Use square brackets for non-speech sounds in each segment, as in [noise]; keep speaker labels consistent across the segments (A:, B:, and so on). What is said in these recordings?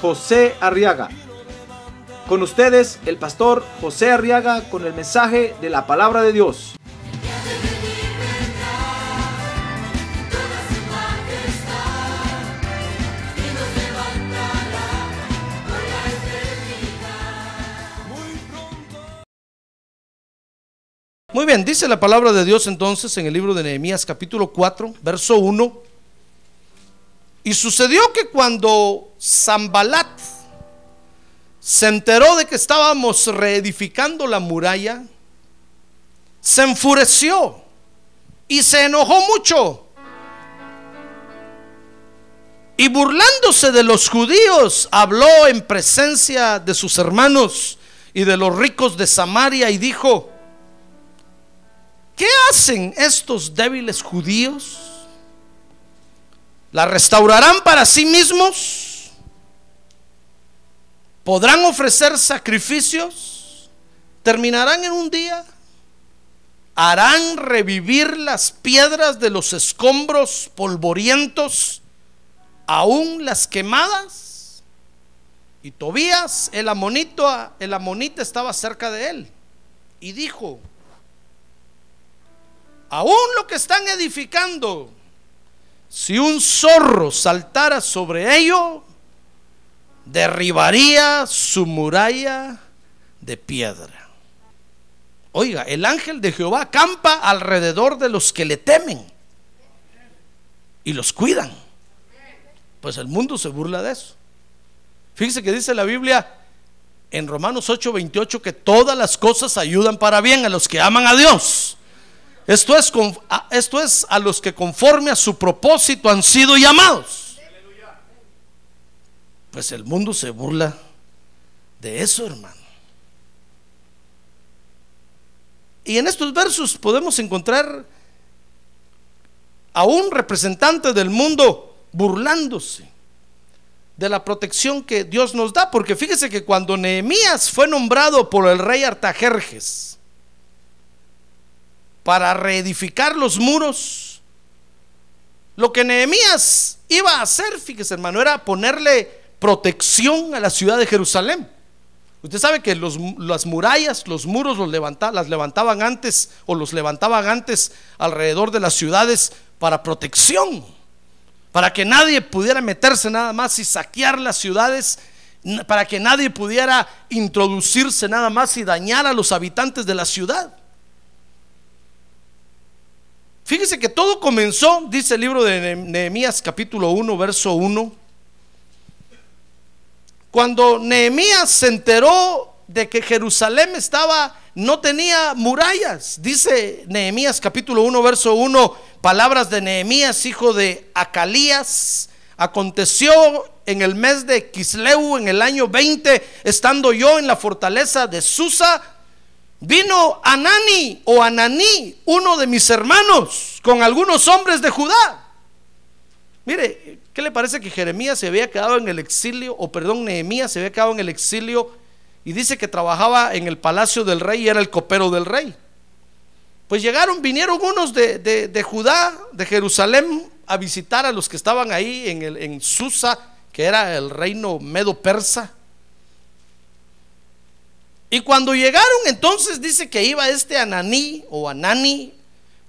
A: José Arriaga. Con ustedes, el pastor José Arriaga con el mensaje de la palabra de Dios.
B: Muy bien, dice la palabra de Dios entonces en el libro de Nehemías capítulo 4, verso 1. Y sucedió que cuando Zambalat se enteró de que estábamos reedificando la muralla, se enfureció y se enojó mucho. Y burlándose de los judíos, habló en presencia de sus hermanos y de los ricos de Samaria y dijo, ¿qué hacen estos débiles judíos? ¿La restaurarán para sí mismos? ¿Podrán ofrecer sacrificios? ¿Terminarán en un día? ¿Harán revivir las piedras de los escombros polvorientos, aún las quemadas? Y Tobías, el amonito, el amonita estaba cerca de él y dijo, aún lo que están edificando, si un zorro saltara sobre ello, derribaría su muralla de piedra. Oiga, el ángel de Jehová acampa alrededor de los que le temen y los cuidan. Pues el mundo se burla de eso. Fíjese que dice la Biblia en Romanos 8:28 que todas las cosas ayudan para bien a los que aman a Dios. Esto es, a los que conforme a su propósito han sido llamados. Pues el mundo se burla de eso, hermano. Y en estos versos podemos encontrar a un representante del mundo burlándose de la protección que Dios nos da, porque fíjese que cuando Nehemías fue nombrado por el rey Artajerjes, para reedificar los muros. Lo que Nehemías iba a hacer, fíjese hermano, era ponerle protección a la ciudad de Jerusalén. Usted sabe que los, las murallas, los muros los las levantaban antes o los levantaban antes alrededor de las ciudades para protección, para que nadie pudiera meterse nada más y saquear las ciudades, para que nadie pudiera introducirse nada más y dañar a los habitantes de la ciudad. Fíjese que todo comenzó, dice el libro de Nehemías capítulo 1, verso 1. Cuando Nehemías se enteró de que Jerusalén estaba, no tenía murallas. Dice Nehemías capítulo 1, verso 1, palabras de Nehemías, hijo de Acalías. Aconteció en el mes de Kisleu, en el año 20, estando yo en la fortaleza de Susa, Vino Anani o Ananí, uno de mis hermanos, con algunos hombres de Judá. Mire, ¿qué le parece que Jeremías se había quedado en el exilio, o perdón, Nehemías se había quedado en el exilio y dice que trabajaba en el palacio del rey y era el copero del rey? Pues llegaron, vinieron unos de, Judá, de Jerusalén, a visitar a los que estaban ahí en, el, en Susa, que era el reino medo persa. Y cuando llegaron, entonces dice que iba este Ananí o Anani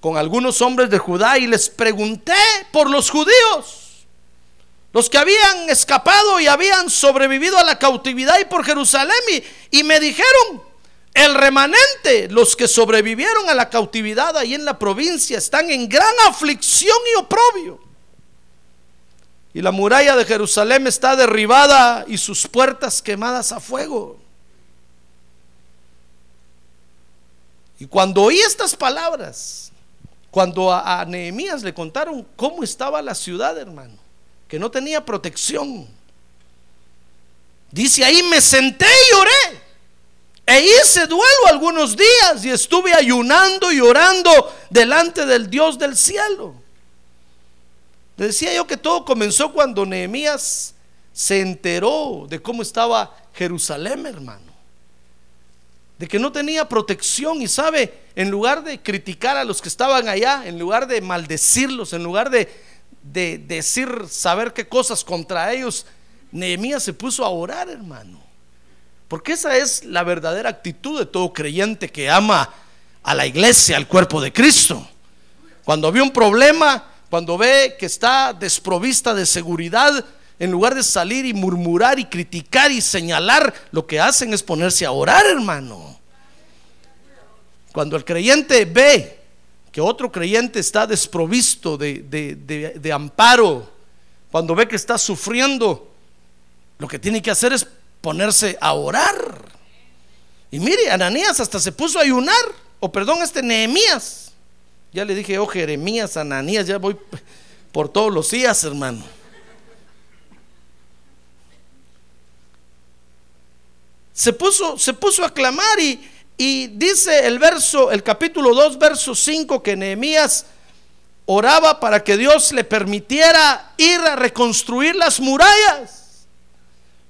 B: con algunos hombres de Judá y les pregunté por los judíos, los que habían escapado y habían sobrevivido a la cautividad y por Jerusalén, y, y me dijeron, el remanente, los que sobrevivieron a la cautividad ahí en la provincia, están en gran aflicción y oprobio. Y la muralla de Jerusalén está derribada y sus puertas quemadas a fuego. Y cuando oí estas palabras, cuando a, Nehemías le contaron cómo estaba la ciudad, hermano, que no tenía protección, Dice ahí, me senté y oré. E hice duelo algunos días y estuve ayunando y orando delante del Dios del cielo. Le decía yo que todo comenzó cuando Nehemías se enteró de cómo estaba Jerusalén, hermano. De que no tenía protección y sabe, en lugar de criticar a los que estaban allá, en lugar de maldecirlos, en lugar de, de decir, saber qué cosas contra ellos, Nehemías se puso a orar, hermano. Porque esa es la verdadera actitud de todo creyente que ama a la iglesia, al cuerpo de Cristo. Cuando ve un problema, cuando ve que está desprovista de seguridad, en lugar de salir y murmurar y criticar y señalar, lo que hacen es ponerse a orar, hermano. Cuando el creyente ve que otro creyente está desprovisto de, de amparo, cuando ve que está sufriendo, lo que tiene que hacer es ponerse a orar. Y mire, Ananías hasta se puso a ayunar, o perdón, este Nehemías. Ya le dije, oh Jeremías, Ananías, ya voy por todos los días, hermano. Se puso, se puso a clamar y, y dice el verso, el capítulo 2, verso 5, que Nehemías oraba para que Dios le permitiera ir a reconstruir las murallas.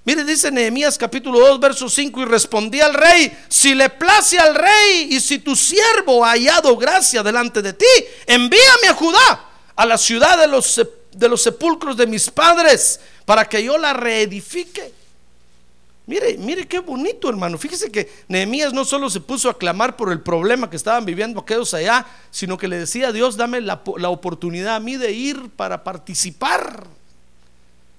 B: Mire, dice Nehemías capítulo 2, verso 5, y respondí al rey, si le place al rey y si tu siervo ha hallado gracia delante de ti, envíame a Judá, a la ciudad de los, de los sepulcros de mis padres, para que yo la reedifique. Mire, mire qué bonito, hermano. Fíjese que Nehemías no solo se puso a clamar por el problema que estaban viviendo aquellos allá, sino que le decía a Dios, dame la, oportunidad a mí de ir para participar.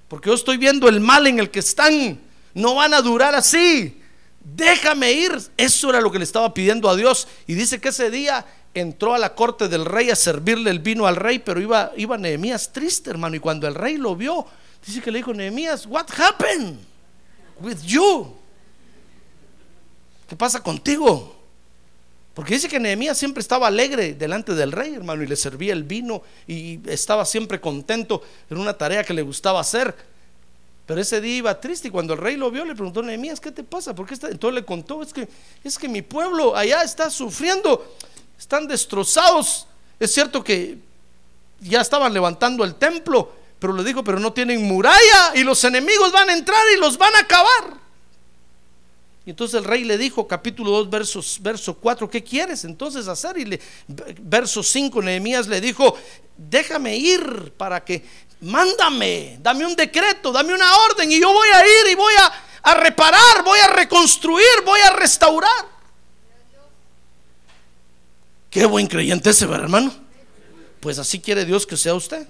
B: Porque yo estoy viendo el mal en el que están. No van a durar así. Déjame ir. Eso era lo que le estaba pidiendo a Dios. Y dice que ese día entró a la corte del rey a servirle el vino al rey, pero iba, iba Nehemías triste, hermano. Y cuando el rey lo vio, dice que le dijo, Nehemías, what happened with you? ¿Qué pasa contigo? Porque dice que Nehemías siempre estaba alegre delante del rey, hermano, y le servía el vino y estaba siempre contento en una tarea que le gustaba hacer. Pero ese día iba triste y cuando el rey lo vio le preguntó, Nehemías, ¿qué te pasa? Porque entonces le contó, es que, es que mi pueblo allá está sufriendo, están destrozados. Es cierto que ya estaban levantando el templo, pero le dijo, pero no tienen muralla y los enemigos van a entrar y los van a acabar. Y entonces el rey le dijo, capítulo 2, versos, verso 4, ¿qué quieres entonces hacer? Y le, verso 5, Nehemías le dijo, déjame ir para que, mándame, dame un decreto, dame una orden y yo voy a ir y voy a, a reparar, voy a reconstruir, voy a restaurar. Qué buen creyente ese, ¿verdad, hermano? Pues así quiere Dios que sea usted.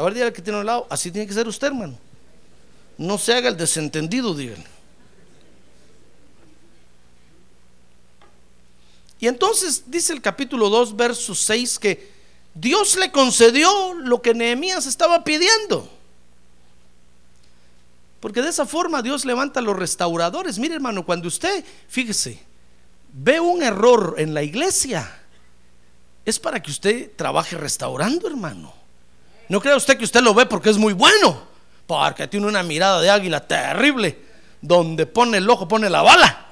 B: A ver, dígale que tiene al lado, así tiene que ser usted, hermano. No se haga el desentendido, dígale. Y entonces dice el capítulo 2, verso 6 que Dios le concedió lo que Nehemías estaba pidiendo. Porque de esa forma Dios levanta a los restauradores. Mire hermano, cuando usted, fíjese, ve un error en la iglesia, es para que usted trabaje restaurando, hermano. No crea usted que usted lo ve porque es muy bueno, porque tiene una mirada de águila terrible, donde pone el ojo, pone la bala.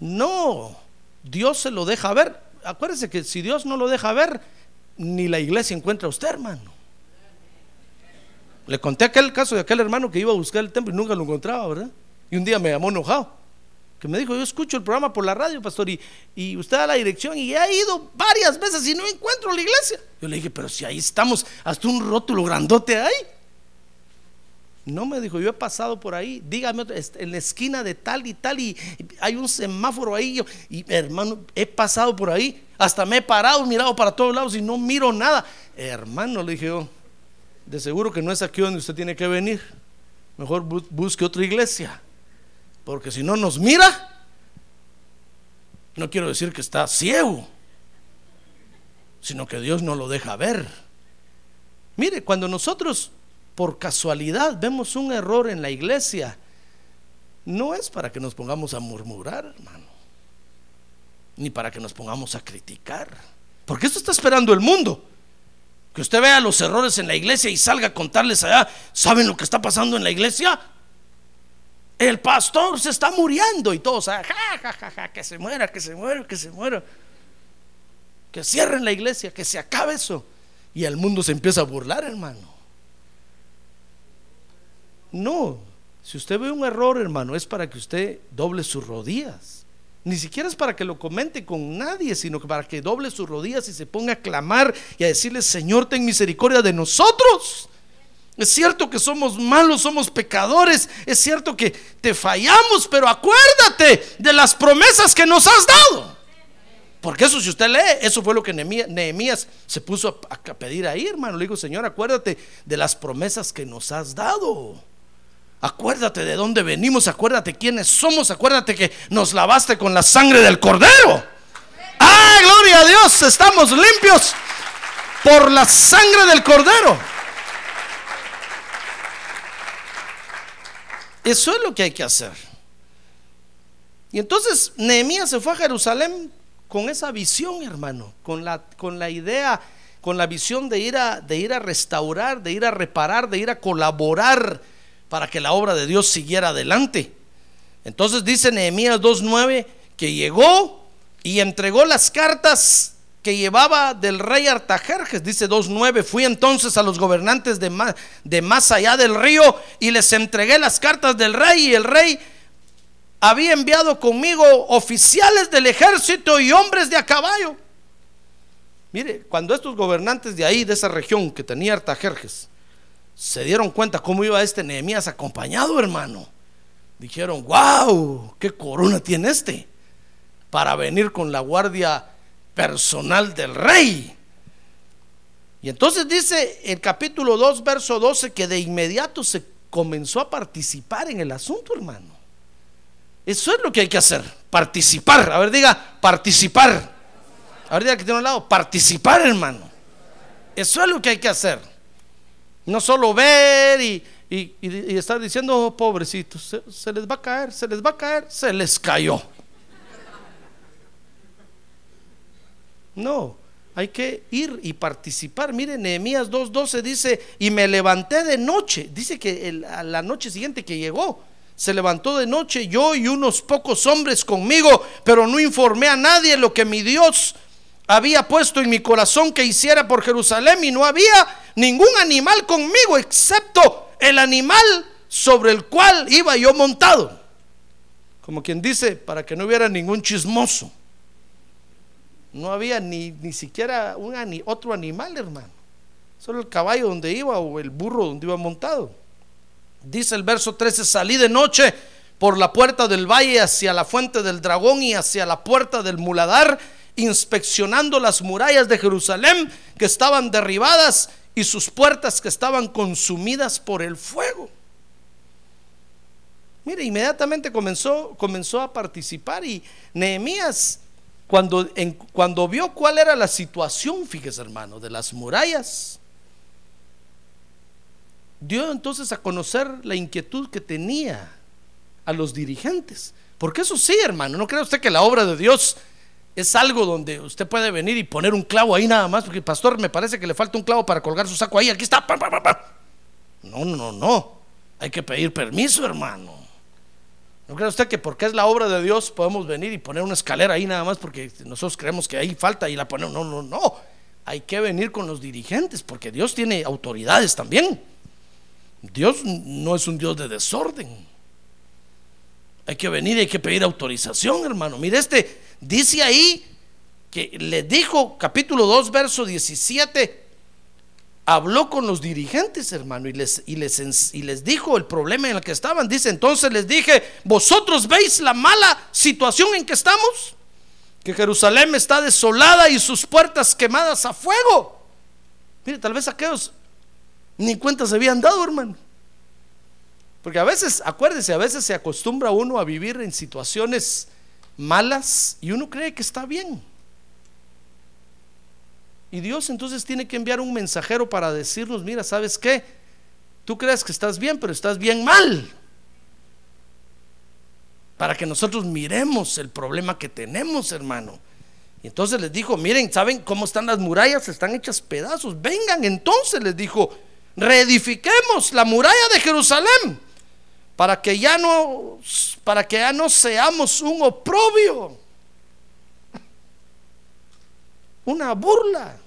B: No, Dios se lo deja ver. Acuérdese que si Dios no lo deja ver, ni la iglesia encuentra a usted, hermano. Le conté aquel caso de aquel hermano que iba a buscar el templo y nunca lo encontraba, ¿verdad? Y un día me llamó enojado. Que me dijo, yo escucho el programa por la radio, pastor, y, y usted da la dirección y ha ido varias veces y no encuentro la iglesia. Yo le dije, pero si ahí estamos, hasta un rótulo grandote ahí. No me dijo, yo he pasado por ahí, dígame en la esquina de tal y tal y hay un semáforo ahí y hermano, he pasado por ahí, hasta me he parado, mirado para todos lados y no miro nada. Hermano, le dije yo, de seguro que no es aquí donde usted tiene que venir. Mejor busque otra iglesia, porque si no nos mira, no quiero decir que está ciego, sino que Dios no lo deja ver. Mire, cuando nosotros por casualidad vemos un error en la iglesia, no es para que nos pongamos a murmurar, hermano, ni para que nos pongamos a criticar, porque esto está esperando el mundo. Que usted vea los errores en la iglesia y salga a contarles allá, ¿saben lo que está pasando en la iglesia? El pastor se está muriendo y todos, ah, ja, ja, ja, ja, que se muera, que se muera, que se muera. Que cierren la iglesia, que se acabe eso. Y el mundo se empieza a burlar, hermano. No, si usted ve un error, hermano, es para que usted doble sus rodillas. Ni siquiera es para que lo comente con nadie, sino para que doble sus rodillas y se ponga a clamar y a decirle, Señor, ten misericordia de nosotros. Es cierto que somos malos, somos pecadores, es cierto que te fallamos, pero acuérdate de las promesas que nos has dado. Porque eso, si usted lee, eso fue lo que Nehemías se puso a, pedir ahí, hermano. Le dijo, Señor, acuérdate de las promesas que nos has dado. Acuérdate de dónde venimos, acuérdate quiénes somos, acuérdate que nos lavaste con la sangre del cordero. ¡Ah, gloria a Dios! Estamos limpios por la sangre del cordero. Eso es lo que hay que hacer. Y entonces Nehemías se fue a Jerusalén con esa visión, hermano, con la, con la idea, con la visión de ir, a, de ir a restaurar, de ir a reparar, de ir a colaborar para que la obra de Dios siguiera adelante. Entonces dice Nehemías 2.9 que llegó y entregó las cartas que llevaba del rey Artajerjes, dice 2.9, fui entonces a los gobernantes de más, de más allá del río y les entregué las cartas del rey y el rey había enviado conmigo oficiales del ejército y hombres de a caballo. Mire, cuando estos gobernantes de ahí, de esa región que tenía Artajerjes, se dieron cuenta cómo iba este Nehemías acompañado, hermano. Dijeron, wow, qué corona tiene este para venir con la guardia personal del rey. Y entonces dice el capítulo 2, verso 12, que de inmediato se comenzó a participar en el asunto, hermano. Eso es lo que hay que hacer, participar. A ver, diga, participar. A ver, diga que tiene un lado, participar, hermano. Eso es lo que hay que hacer. No solo ver y, estar diciendo, oh, pobrecitos, se, les va a caer, se les va a caer, se les cayó. No, hay que ir y participar. Miren, Nehemías 2.12 dice, y me levanté de noche. Dice que a la noche siguiente que llegó, se levantó de noche yo y unos pocos hombres conmigo, pero no informé a nadie lo que mi Dios había puesto en mi corazón que hiciera por Jerusalén y no había ningún animal conmigo excepto el animal sobre el cual iba yo montado. Como quien dice, para que no hubiera ningún chismoso. No había ni, ni siquiera un, otro animal, hermano. Solo el caballo donde iba o el burro donde iba montado. Dice el verso 13, salí de noche por la puerta del valle hacia la fuente del dragón y hacia la puerta del muladar inspeccionando las murallas de Jerusalén que estaban derribadas y sus puertas que estaban consumidas por el fuego. Mire, inmediatamente comenzó, comenzó a participar y Nehemías, cuando, cuando vio cuál era la situación, fíjese hermano, de las murallas, dio entonces a conocer la inquietud que tenía a los dirigentes. Porque eso sí, hermano, no cree usted que la obra de Dios es algo donde usted puede venir y poner un clavo ahí nada más, porque pastor me parece que le falta un clavo para colgar su saco ahí, aquí está. no, no, no. Hay que pedir permiso, hermano. ¿No cree usted que porque es la obra de Dios podemos venir y poner una escalera ahí nada más porque nosotros creemos que ahí falta y la ponemos? No, no, no. Hay que venir con los dirigentes porque Dios tiene autoridades también. Dios no es un Dios de desorden. Hay que venir y hay que pedir autorización, hermano. Mire, este dice ahí que le dijo, capítulo 2, verso 17, habló con los dirigentes, hermano, y les, y, les, y les dijo el problema en el que estaban. Dice, entonces les dije, ¿vosotros veis la mala situación en que estamos? Que Jerusalén está desolada y sus puertas quemadas a fuego. Mire, tal vez aquellos ni cuenta se habían dado, hermano. Porque a veces, acuérdese, a veces se acostumbra uno a vivir en situaciones malas y uno cree que está bien. Y Dios entonces tiene que enviar un mensajero para decirnos, mira, ¿sabes qué? Tú crees que estás bien, pero estás bien mal. Para que nosotros miremos el problema que tenemos, hermano. Y entonces les dijo, miren, ¿saben cómo están las murallas? Están hechas pedazos. Vengan entonces, les dijo, reedifiquemos la muralla de Jerusalén para que ya no para que ya no seamos un oprobio, una burla.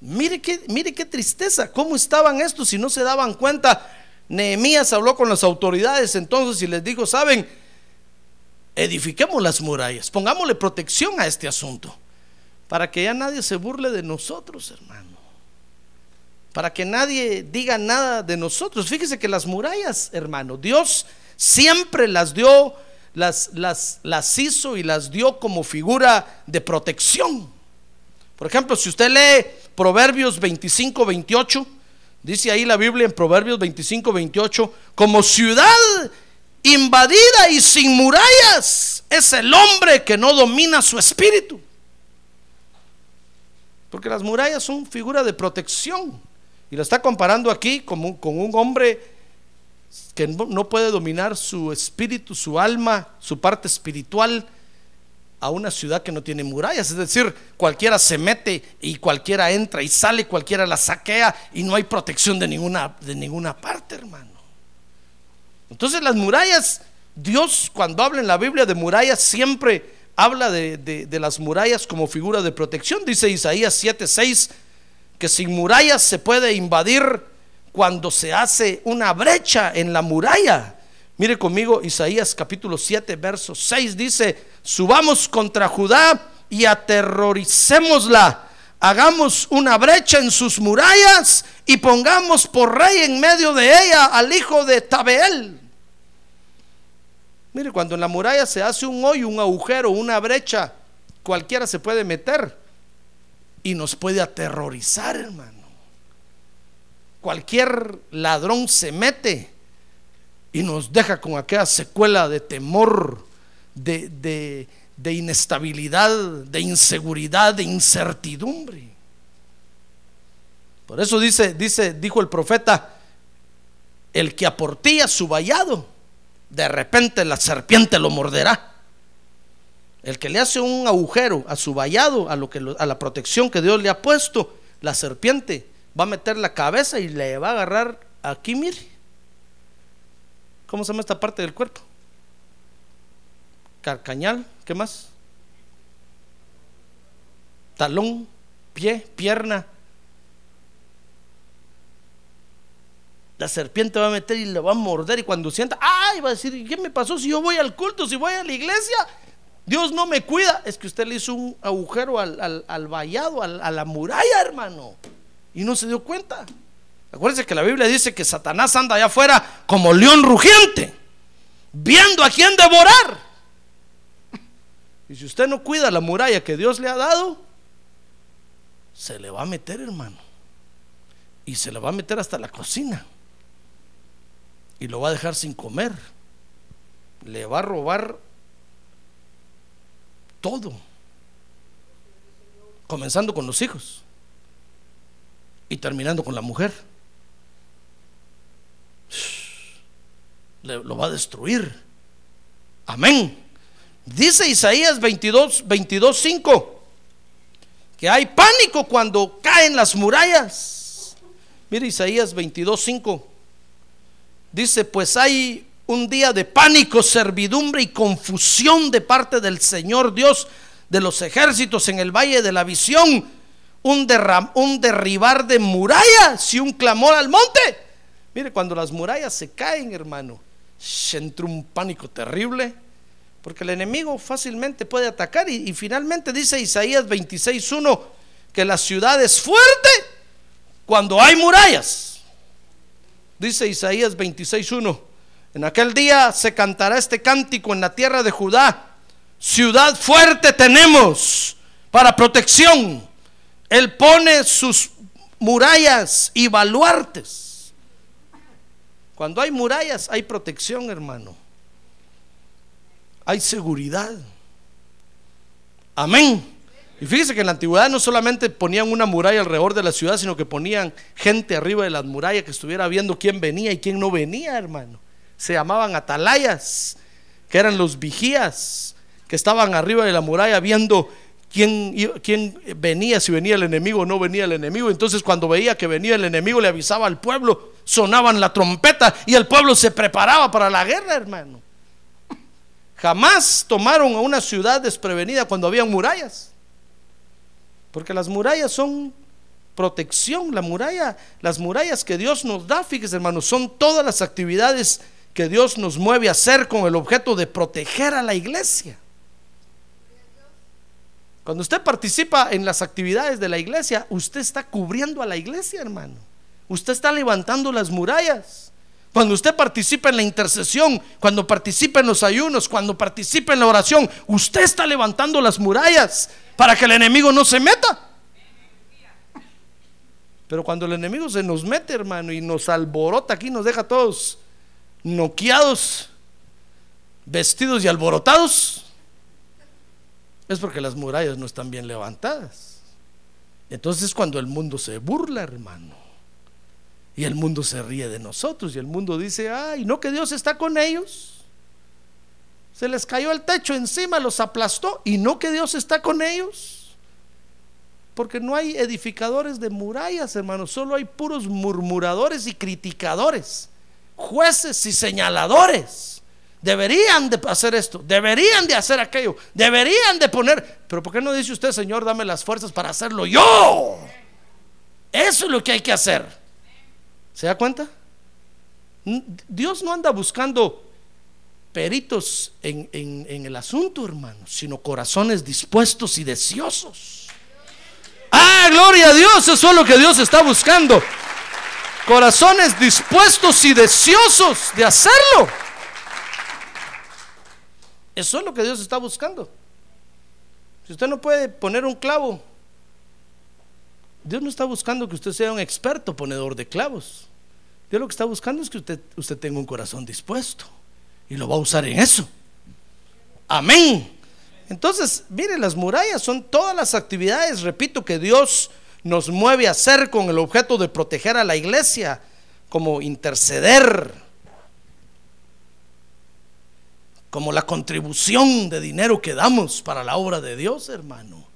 B: Mire qué, mire qué tristeza, cómo estaban estos si no se daban cuenta. Nehemías habló con las autoridades entonces y les dijo, saben, edifiquemos las murallas, pongámosle protección a este asunto, para que ya nadie se burle de nosotros, hermano. Para que nadie diga nada de nosotros. Fíjese que las murallas, hermano, Dios siempre las dio, las, las, las hizo y las dio como figura de protección. Por ejemplo, si usted lee Proverbios 25, 28, dice ahí la Biblia en Proverbios 25, 28, como ciudad invadida y sin murallas es el hombre que no domina su espíritu. Porque las murallas son figura de protección. Y lo está comparando aquí con un, con un hombre que no puede dominar su espíritu, su alma, su parte espiritual a una ciudad que no tiene murallas. Es decir, cualquiera se mete y cualquiera entra y sale, cualquiera la saquea y no hay protección de ninguna, de ninguna parte, hermano. Entonces las murallas, Dios cuando habla en la Biblia de murallas siempre habla de, de- las murallas como figura de protección. Dice Isaías 7:6 que sin murallas se puede invadir cuando se hace una brecha en la muralla. Mire conmigo Isaías capítulo 7, verso 6 dice, subamos contra Judá y aterroricémosla. Hagamos una brecha en sus murallas y pongamos por rey en medio de ella al hijo de Tabeel. Mire, cuando en la muralla se hace un hoyo, un agujero, una brecha, cualquiera se puede meter y nos puede aterrorizar, hermano. Cualquier ladrón se mete y nos deja con aquella secuela de temor, de, de- inestabilidad, de inseguridad, de incertidumbre. Por eso dice, dice, dijo el profeta, el que aportía su vallado, de repente la serpiente lo morderá. El que le hace un agujero a su vallado, a, lo que a la protección que Dios le ha puesto, la serpiente va a meter la cabeza y le va a agarrar aquí, mire. ¿Cómo se llama esta parte del cuerpo? Carcañal, ¿qué más? Talón, pie, pierna. La serpiente va a meter y le va a morder y cuando sienta, ay, va a decir, ¿qué me pasó si yo voy al culto, si voy a la iglesia? Dios no me cuida. Es que usted le hizo un agujero al, al, al vallado, al- a la muralla, hermano. Y no se dio cuenta. Acuérdense que la Biblia dice que Satanás anda allá afuera como león rugiente, viendo a quién devorar. Y si usted no cuida la muralla que Dios le ha dado, se le va a meter, hermano. Y se le va a meter hasta la cocina. Y lo va a dejar sin comer. Le va a robar todo. Comenzando con los hijos. Y terminando con la mujer. Lo va a destruir. Amén. Dice Isaías 22, 22, 5 que hay pánico cuando caen las murallas. Mire Isaías 22, 5. Dice, pues hay un día de pánico, servidumbre y confusión de parte del Señor Dios de los ejércitos en el valle de la visión, un, derram- un derribar de murallas y un clamor al monte. Mire, cuando las murallas se caen, hermano, se entra un pánico terrible, porque el enemigo fácilmente puede atacar y, y finalmente dice Isaías 26.1 que la ciudad es fuerte cuando hay murallas. Dice Isaías 26.1, en aquel día se cantará este cántico en la tierra de Judá. Ciudad fuerte tenemos para protección. Él pone sus murallas y baluartes. Cuando hay murallas hay protección, hermano. Hay seguridad. Amén. Y fíjese que en la antigüedad no solamente ponían una muralla alrededor de la ciudad, sino que ponían gente arriba de las murallas que estuviera viendo quién venía y quién no venía, hermano. Se llamaban atalayas, que eran los vigías, que estaban arriba de la muralla viendo quién, quién venía, si venía el enemigo o no venía el enemigo. Entonces cuando veía que venía el enemigo le avisaba al pueblo, sonaban la trompeta y el pueblo se preparaba para la guerra, hermano. Jamás tomaron a una ciudad desprevenida cuando había murallas. Porque las murallas son protección, la muralla, las murallas que Dios nos da, fíjese hermano, son todas las actividades que Dios nos mueve a hacer con el objeto de proteger a la iglesia. Cuando usted participa en las actividades de la iglesia, usted está cubriendo a la iglesia, hermano. Usted está levantando las murallas. Cuando usted participa en la intercesión, cuando participa en los ayunos, cuando participa en la oración, usted está levantando las murallas para que el enemigo no se meta. Pero cuando el enemigo se nos mete, hermano, y nos alborota aquí, nos deja todos noqueados, vestidos y alborotados, es porque las murallas no están bien levantadas. Entonces cuando el mundo se burla, hermano, y el mundo se ríe de nosotros, y el mundo dice, ay, no que Dios está con ellos. Se les cayó el techo encima, los aplastó, y no que Dios está con ellos. Porque no hay edificadores de murallas, hermano, solo hay puros murmuradores y criticadores jueces y señaladores. Deberían de hacer esto, deberían de hacer aquello, deberían de poner, pero ¿por qué no dice usted, Señor, dame las fuerzas para hacerlo yo? Eso es lo que hay que hacer. ¿Se da cuenta? Dios no anda buscando peritos en, en, el asunto, hermano, sino corazones dispuestos y deseosos. Ah, gloria a Dios, eso es lo que Dios está buscando corazones dispuestos y deseosos de hacerlo. Eso es lo que Dios está buscando. Si usted no puede poner un clavo, Dios no está buscando que usted sea un experto ponedor de clavos. Dios lo que está buscando es que usted, usted tenga un corazón dispuesto y lo va a usar en eso. Amén. Entonces, mire, las murallas son todas las actividades, repito, que Dios nos mueve a hacer con el objeto de proteger a la iglesia, como interceder, como la contribución de dinero que damos para la obra de Dios, hermano.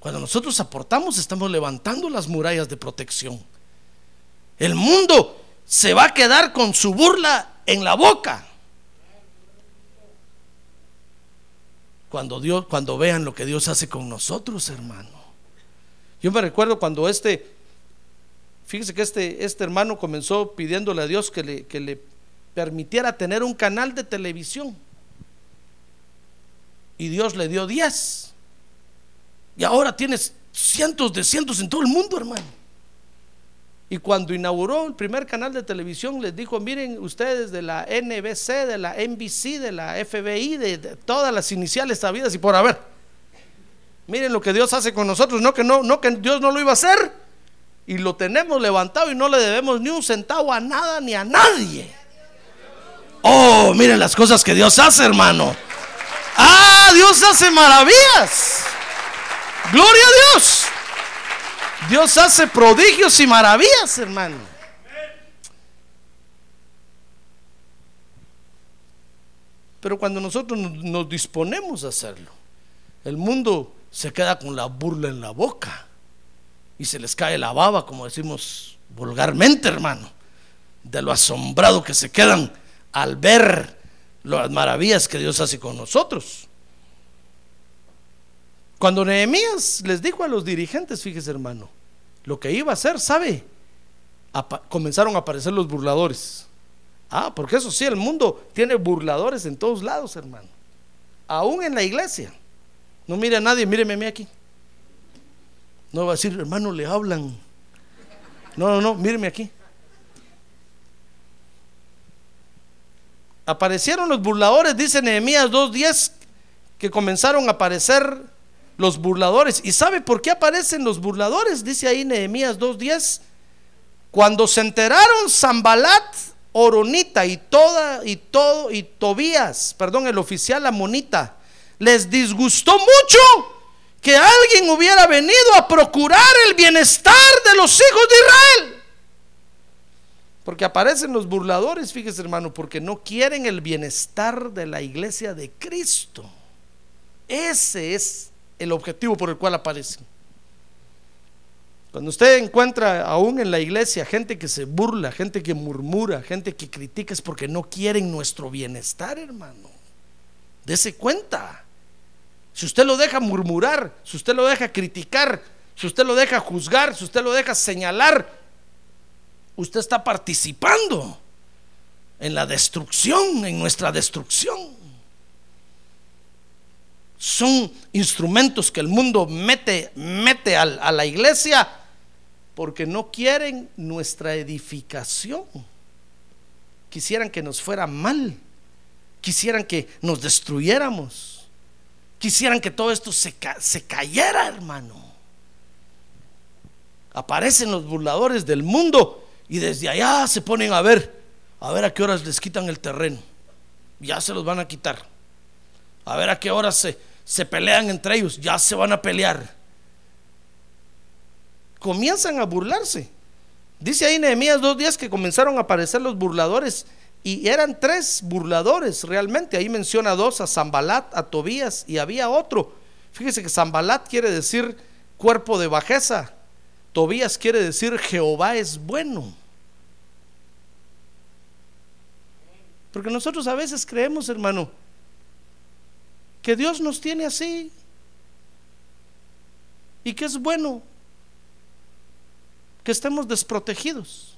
B: Cuando nosotros aportamos, estamos levantando las murallas de protección. El mundo se va a quedar con su burla en la boca. Cuando Dios, cuando vean lo que Dios hace con nosotros, hermano. Yo me recuerdo cuando este, fíjese que este, este hermano comenzó pidiéndole a Dios que le, que le permitiera tener un canal de televisión. Y Dios le dio 10. Y ahora tienes cientos de cientos en todo el mundo, hermano. Y cuando inauguró el primer canal de televisión, les dijo, miren ustedes de la NBC, de la NBC, de la FBI, de, todas las iniciales sabidas y por haber. Miren lo que Dios hace con nosotros, no que no, no que Dios no lo iba a hacer. Y lo tenemos levantado y no le debemos ni un centavo a nada ni a nadie. Oh, miren las cosas que Dios hace, hermano. Ah, Dios hace maravillas. Gloria a Dios. Dios hace prodigios y maravillas, hermano. Pero cuando nosotros nos disponemos a hacerlo, el mundo se queda con la burla en la boca y se les cae la baba, como decimos vulgarmente, hermano, de lo asombrado que se quedan al ver las maravillas que Dios hace con nosotros. Cuando Nehemías les dijo a los dirigentes, fíjese hermano, lo que iba a hacer, ¿sabe? comenzaron a aparecer los burladores. Ah, porque eso sí, el mundo tiene burladores en todos lados, hermano. Aún en la iglesia. No mire a nadie, míreme a mí aquí. No va a decir, hermano, le hablan. No, no, no, míreme aquí. Aparecieron los burladores, dice Nehemías 2.10, que comenzaron a aparecer los burladores. ¿Y sabe por qué aparecen los burladores? Dice ahí Nehemías 2.10. Cuando se enteraron Zambalat, Oronita y toda y todo y Tobías, perdón, el oficial amonita, les disgustó mucho que alguien hubiera venido a procurar el bienestar de los hijos de Israel. Porque aparecen los burladores, fíjese hermano, porque no quieren el bienestar de la iglesia de Cristo. Ese es el objetivo por el cual aparecen. Cuando usted encuentra aún en la iglesia gente que se burla, gente que murmura, gente que critica, es porque no quieren nuestro bienestar, hermano. Dese cuenta. Si usted lo deja murmurar, si usted lo deja criticar, si usted lo deja juzgar, si usted lo deja señalar, usted está participando en la destrucción, en nuestra destrucción. Son instrumentos que el mundo mete, mete a, la iglesia porque no quieren nuestra edificación. Quisieran que nos fuera mal, quisieran que nos destruyéramos, quisieran que todo esto se, se cayera, hermano. Aparecen los burladores del mundo y desde allá se ponen a ver, a ver a qué horas les quitan el terreno. Ya se los van a quitar. A ver a qué horas se, se pelean entre ellos, ya se van a pelear. Comienzan a burlarse. Dice ahí Nehemías dos días que comenzaron a aparecer los burladores y eran tres burladores realmente. Ahí menciona dos, a Zambalat, a Tobías y había otro. Fíjese que Zambalat quiere decir cuerpo de bajeza. Tobías quiere decir Jehová es bueno. Porque nosotros a veces creemos, hermano, que Dios nos tiene así y que es bueno que estemos desprotegidos.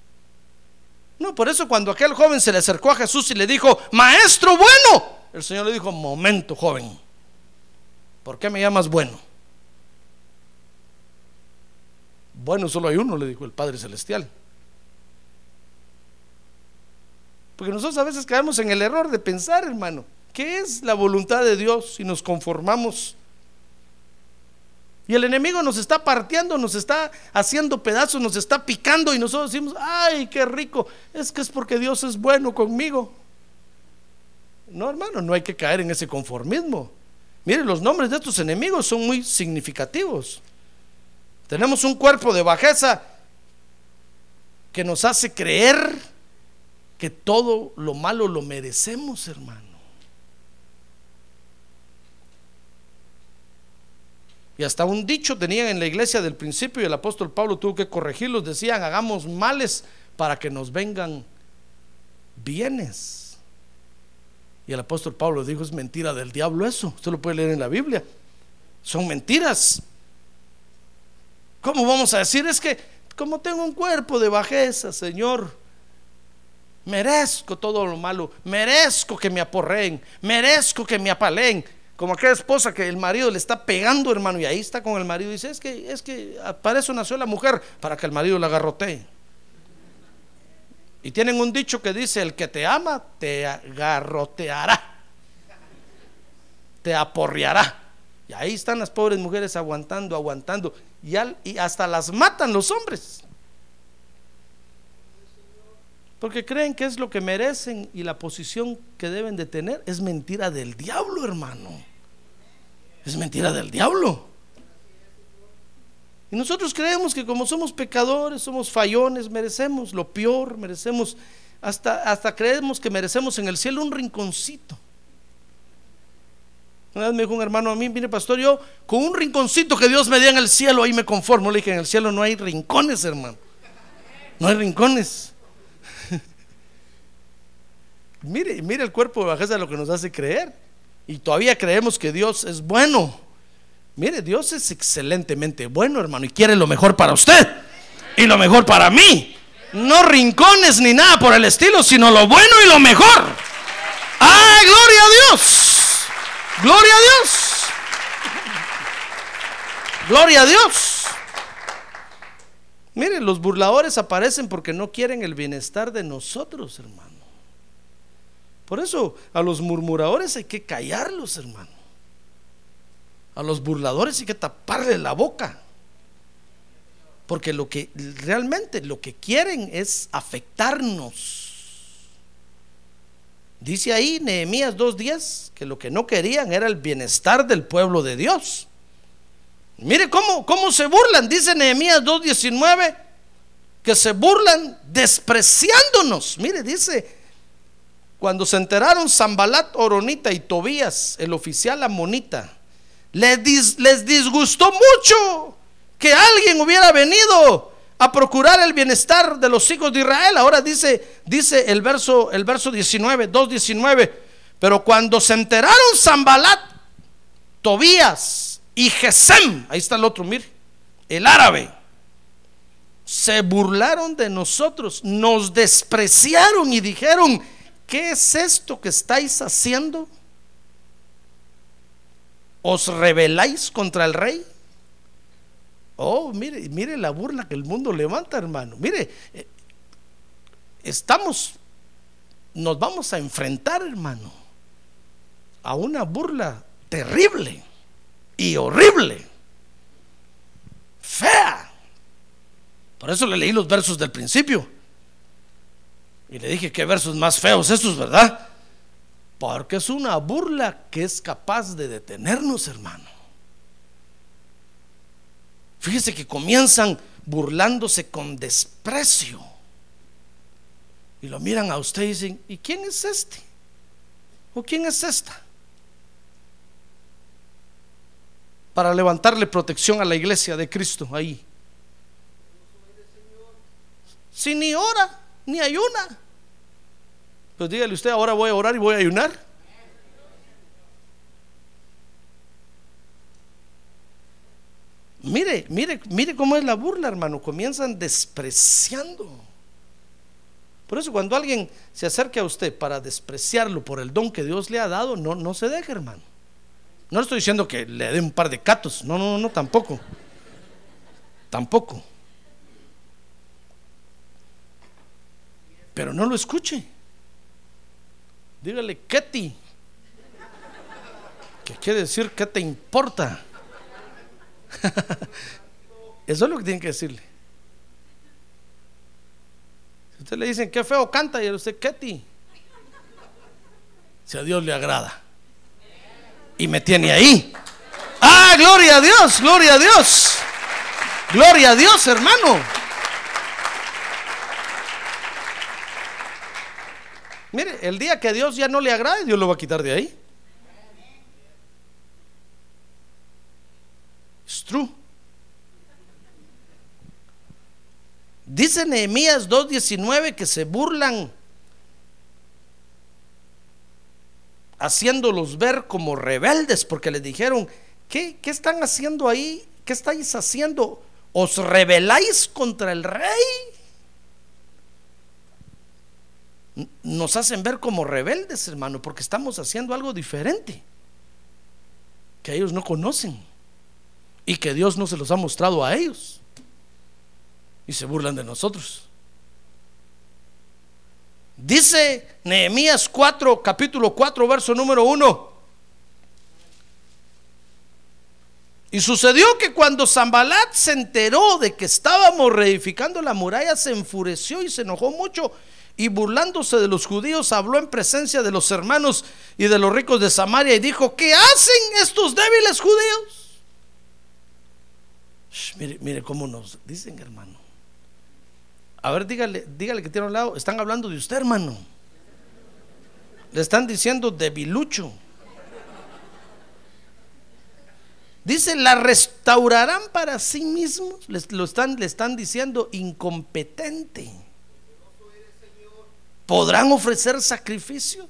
B: No, por eso cuando aquel joven se le acercó a Jesús y le dijo, maestro bueno, el Señor le dijo, momento joven, ¿por qué me llamas bueno? Bueno, solo hay uno, le dijo el Padre Celestial. Porque nosotros a veces caemos en el error de pensar, hermano, ¿Qué es la voluntad de Dios si nos conformamos? Y el enemigo nos está partiendo, nos está haciendo pedazos, nos está picando y nosotros decimos, ay, qué rico, es que es porque Dios es bueno conmigo. No, hermano, no hay que caer en ese conformismo. Miren, los nombres de estos enemigos son muy significativos. Tenemos un cuerpo de bajeza que nos hace creer que todo lo malo lo merecemos, hermano. Y hasta un dicho tenían en la iglesia del principio y el apóstol Pablo tuvo que corregirlos. Decían, hagamos males para que nos vengan bienes. Y el apóstol Pablo dijo, es mentira del diablo eso. Usted lo puede leer en la Biblia. Son mentiras. ¿Cómo vamos a decir? Es que como tengo un cuerpo de bajeza, Señor, merezco todo lo malo, merezco que me aporreen, merezco que me apalen, como aquella esposa que el marido le está pegando, hermano, y ahí está con el marido. Y dice, es que, es que para eso nació la mujer, para que el marido la agarrotee. Y tienen un dicho que dice, el que te ama, te agarroteará. Te aporreará. Y ahí están las pobres mujeres aguantando, aguantando. Y, y hasta las matan los hombres. Porque creen que es lo que merecen y la posición que deben de tener. Es mentira del diablo, hermano. Es mentira del diablo. Y nosotros creemos que como somos pecadores, somos fallones, merecemos lo peor, merecemos, hasta, hasta creemos que merecemos en el cielo un rinconcito. Una vez me dijo un hermano a mí, mire pastor, yo con un rinconcito que Dios me dé en el cielo, ahí me conformo. Le dije, en el cielo no hay rincones, hermano. No hay rincones. [laughs] mire, mire el cuerpo de bajeza lo que nos hace creer y todavía creemos que Dios es bueno. Mire, Dios es excelentemente bueno, hermano, y quiere lo mejor para usted y lo mejor para mí. No rincones ni nada por el estilo, sino lo bueno y lo mejor. ¡Ay, gloria a Dios! ¡Gloria a Dios! ¡Gloria a Dios! Mire, los burladores aparecen porque no quieren el bienestar de nosotros, hermano. Por eso a los murmuradores hay que callarlos, hermano. A los burladores hay que taparle la boca. Porque lo que realmente lo que quieren es afectarnos. Dice ahí Nehemías dos días que lo que no querían era el bienestar del pueblo de Dios. Mire cómo, cómo se burlan. Dice Nehemías 2.19 que se burlan despreciándonos. Mire, dice cuando se enteraron Zambalat, Oronita y Tobías, el oficial amonita, les, les disgustó mucho que alguien hubiera venido a procurar el bienestar de los hijos de Israel. Ahora dice, dice el verso, el verso 19, 2.19, pero cuando se enteraron Zambalat, Tobías y Gesem, ahí está el otro, mire, el árabe, se burlaron de nosotros, nos despreciaron y dijeron, ¿qué es esto que estáis haciendo? ¿Os rebeláis contra el rey? Oh, mire, mire la burla que el mundo levanta, hermano. Mire, eh, estamos, nos vamos a enfrentar, hermano, a una burla terrible y horrible, fea. Por eso le leí los versos del principio. Y le dije, qué versos más feos estos, ¿verdad? Porque es una burla que es capaz de detenernos, hermano. Fíjese que comienzan burlándose con desprecio. Y lo miran a usted y dicen, ¿y quién es este? ¿O quién es esta? Para levantarle protección a la iglesia de Cristo ahí. Si ni ora, ni ayuna. Pues dígale usted, ahora voy a orar y voy a ayunar. Mire, mire, mire cómo es la burla, hermano. Comienzan despreciando. Por eso cuando alguien se acerque a usted para despreciarlo por el don que Dios le ha dado, no, no se deje, hermano. No estoy diciendo que le dé un par de catos. No, no, no, tampoco. Tampoco. Pero no lo escuche. Dígale, Ketty. ¿Qué quiere decir? ¿Qué te importa? [laughs] Eso es lo que tienen que decirle. Si usted le dicen qué feo canta, y usted, Ketty. Si a Dios le agrada. Y me tiene ahí. Ah, gloria a Dios, gloria a Dios. Gloria a Dios, hermano. Mire, el día que Dios ya no le agrade, Dios lo va a quitar de ahí. Es true. Dice Nehemías 2.19 que se burlan haciéndolos ver como rebeldes porque les dijeron, ¿qué, ¿qué están haciendo ahí? ¿Qué estáis haciendo? ¿Os rebeláis contra el rey? Nos hacen ver como rebeldes, hermano, porque estamos haciendo algo diferente que ellos no conocen y que Dios no se los ha mostrado a ellos. Y se burlan de nosotros. Dice Nehemías 4, capítulo 4, verso número 1. Y sucedió que cuando Zambalat se enteró de que estábamos reedificando la muralla, se enfureció y se enojó mucho. Y burlándose de los judíos, habló en presencia de los hermanos y de los ricos de Samaria y dijo: ¿Qué hacen estos débiles judíos? mire, mire cómo nos dicen, hermano. A ver, dígale, dígale que tiene un lado. Están hablando de usted, hermano. Le están diciendo debilucho. Dice, la restaurarán para sí mismos. Les, lo están, le están diciendo incompetente. ¿Podrán ofrecer sacrificios?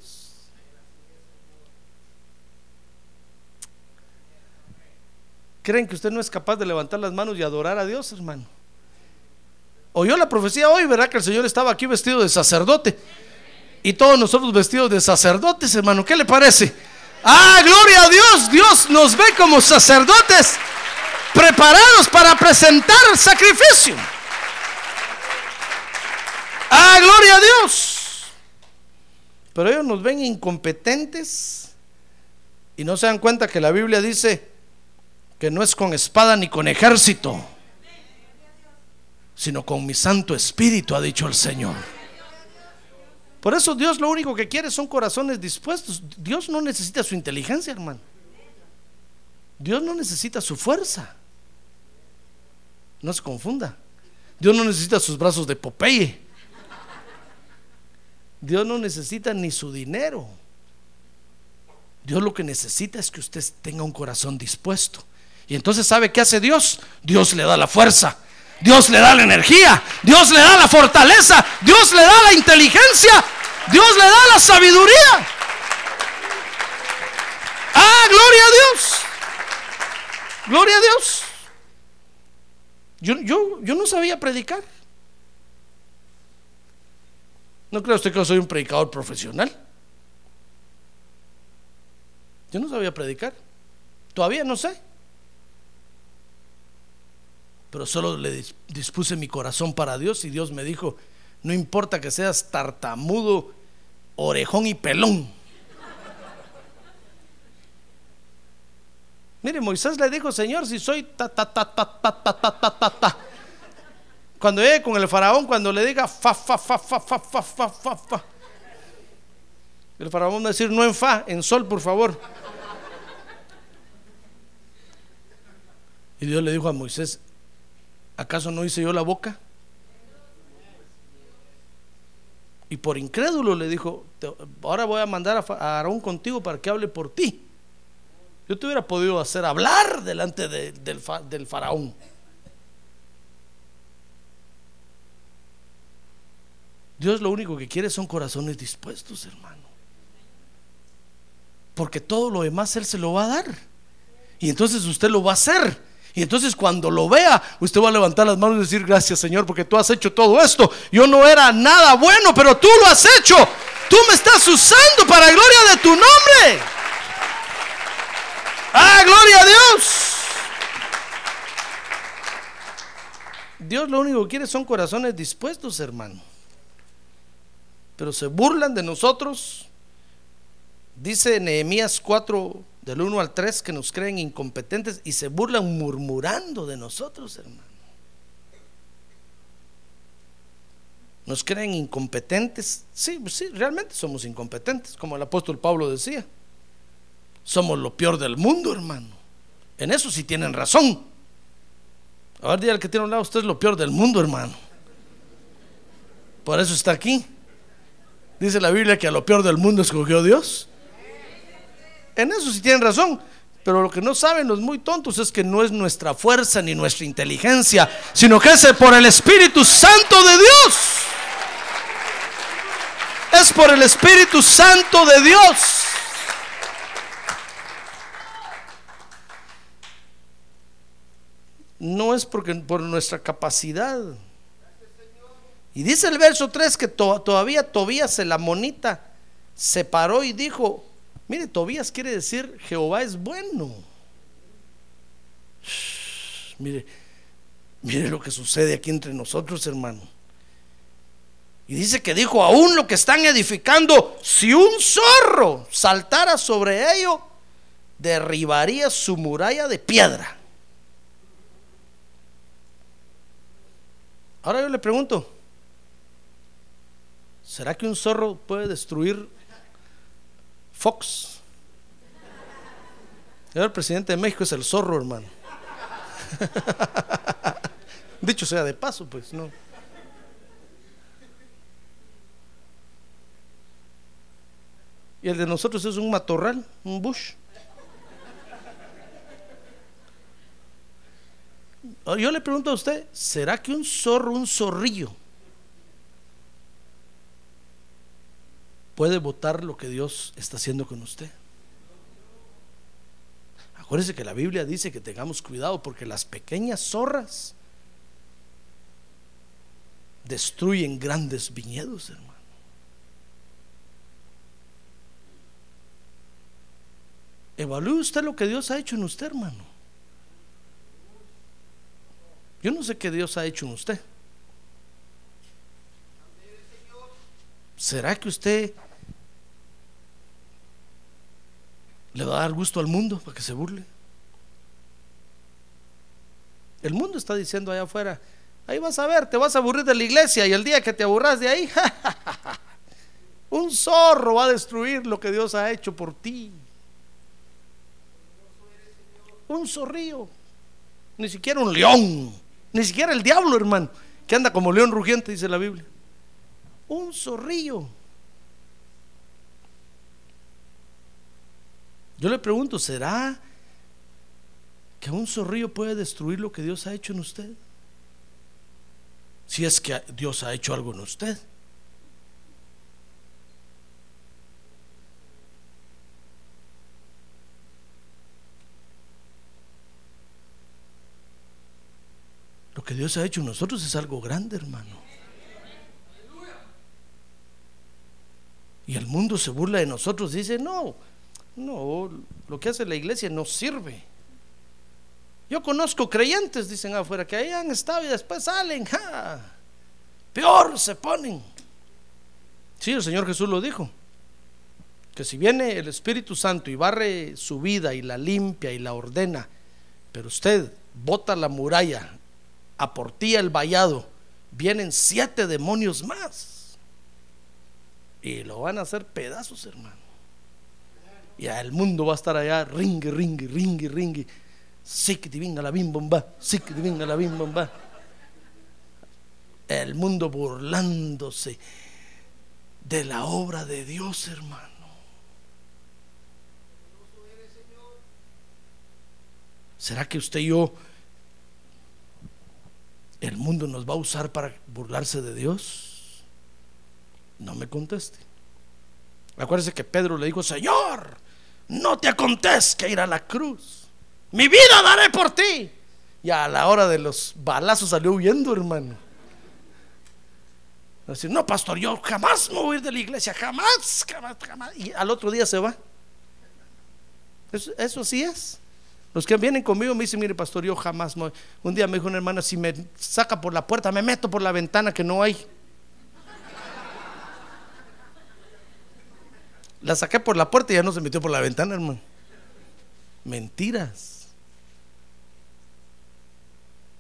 B: ¿Creen que usted no es capaz de levantar las manos y adorar a Dios, hermano? Oyó la profecía hoy, ¿verdad? Que el Señor estaba aquí vestido de sacerdote. Y todos nosotros vestidos de sacerdotes, hermano. ¿Qué le parece? Ah, gloria a Dios. Dios nos ve como sacerdotes preparados para presentar el sacrificio. Ah, gloria a Dios. Pero ellos nos ven incompetentes y no se dan cuenta que la Biblia dice, que no es con espada ni con ejército, sino con mi Santo Espíritu, ha dicho el Señor. Por eso Dios lo único que quiere son corazones dispuestos. Dios no necesita su inteligencia, hermano. Dios no necesita su fuerza. No se confunda. Dios no necesita sus brazos de Popeye. Dios no necesita ni su dinero. Dios lo que necesita es que usted tenga un corazón dispuesto Y entonces sabe qué hace Dios. Dios le da la fuerza. Dios le da la energía. Dios le da la fortaleza. Dios le da la inteligencia. Dios le da la sabiduría. Ah, gloria a Dios. Gloria a Dios. Yo, yo, yo no sabía predicar. ¿No cree usted que yo soy un predicador profesional? Yo no sabía predicar. Todavía no sé. Pero solo le dispuse mi corazón para Dios y Dios me dijo, no importa que seas tartamudo, orejón y pelón. Mire, Moisés le dijo, Señor, si soy ta, ta, ta, ta, ta, ta, ta, ta, ta, ta. Cuando llegue con el faraón, cuando le diga fa, fa, fa, fa, fa, fa, fa, fa, fa. El faraón va a decir, no en fa, en sol, por favor. Y Dios le dijo a Moisés, ¿acaso no hice yo la boca? Y por incrédulo le dijo, ahora voy a mandar a Aarón contigo para que hable por ti. Yo te hubiera podido hacer hablar delante del, del faraón. Dios lo único que quiere son corazones dispuestos, hermano. Porque todo lo demás Él se lo va a dar. Y entonces usted lo va a hacer. Y entonces cuando lo vea, usted va a levantar las manos y decir, gracias Señor, porque tú has hecho todo esto. Yo no era nada bueno, pero tú lo has hecho. Tú me estás usando para gloria de tu nombre. Ah, gloria a Dios. Dios lo único que quiere son corazones dispuestos, hermano pero se burlan de nosotros. Dice Nehemías 4, del 1 al 3, que nos creen incompetentes y se burlan murmurando de nosotros, hermano. Nos creen incompetentes. Sí, pues sí, realmente somos incompetentes, como el apóstol Pablo decía. Somos lo peor del mundo, hermano. En eso sí tienen razón. A ver, día al que tiene un lado, usted es lo peor del mundo, hermano. Por eso está aquí. Dice la Biblia que a lo peor del mundo escogió Dios. En eso sí tienen razón. Pero lo que no saben los muy tontos es que no es nuestra fuerza ni nuestra inteligencia, sino que es por el Espíritu Santo de Dios. Es por el Espíritu Santo de Dios. No es porque por nuestra capacidad. Y dice el verso 3 que todavía Tobías, la monita, se paró y dijo, mire, Tobías quiere decir Jehová es bueno. mire, mire lo que sucede aquí entre nosotros, hermano. Y dice que dijo, aún lo que están edificando, si un zorro saltara sobre ello, derribaría su muralla de piedra. Ahora yo le pregunto, ¿Será que un zorro puede destruir Fox? El presidente de México es el zorro, hermano. [laughs] Dicho sea de paso, pues no. Y el de nosotros es un matorral, un bush. Yo le pregunto a usted, ¿será que un zorro, un zorrillo, puede votar lo que Dios está haciendo con usted. Acuérdese que la Biblia dice que tengamos cuidado porque las pequeñas zorras destruyen grandes viñedos, hermano. Evalúe usted lo que Dios ha hecho en usted, hermano. Yo no sé qué Dios ha hecho en usted. ¿Será que usted le va a dar gusto al mundo para que se burle. El mundo está diciendo allá afuera, ahí vas a ver, te vas a aburrir de la iglesia y el día que te aburras de ahí, [laughs] un zorro va a destruir lo que Dios ha hecho por ti. Un zorrillo, ni siquiera un león, ni siquiera el diablo, hermano, que anda como león rugiente, dice la Biblia. Un zorrillo. Yo le pregunto, ¿será que un zorrillo puede destruir lo que Dios ha hecho en usted. Si es que Dios ha hecho algo en usted. Lo que Dios ha hecho en nosotros es algo grande, hermano. Y el mundo se burla de nosotros, dice, no, no, lo que hace la iglesia no sirve. Yo conozco creyentes, dicen afuera, que ahí han estado y después salen, peor se ponen. Sí, el Señor Jesús lo dijo, que si viene el Espíritu Santo y barre su vida y la limpia y la ordena, pero usted bota la muralla aportía el vallado, vienen siete demonios más. Y lo van a hacer pedazos, hermano. Y el mundo va a estar allá, ringue, ringue, ringue, ringue. Sí que te la bim bomba, sí que te la bim bomba. El mundo burlándose de la obra de Dios, hermano. ¿Será que usted y yo ¿El mundo nos va a usar para burlarse de Dios? No me conteste. Acuérdese que Pedro le dijo, Señor, no te acontezca ir a la cruz. Mi vida daré por ti. Y a la hora de los balazos salió huyendo, hermano. Decir, no, pastor, yo jamás me voy a ir de la iglesia, jamás, jamás, jamás. Y al otro día se va. Eso, eso sí es. Los que vienen conmigo me dicen, mire pastor, yo jamás, un día me dijo una hermana, si me saca por la puerta, me meto por la ventana que no hay. La saqué por la puerta y ya no se metió por la ventana, hermano. Mentiras.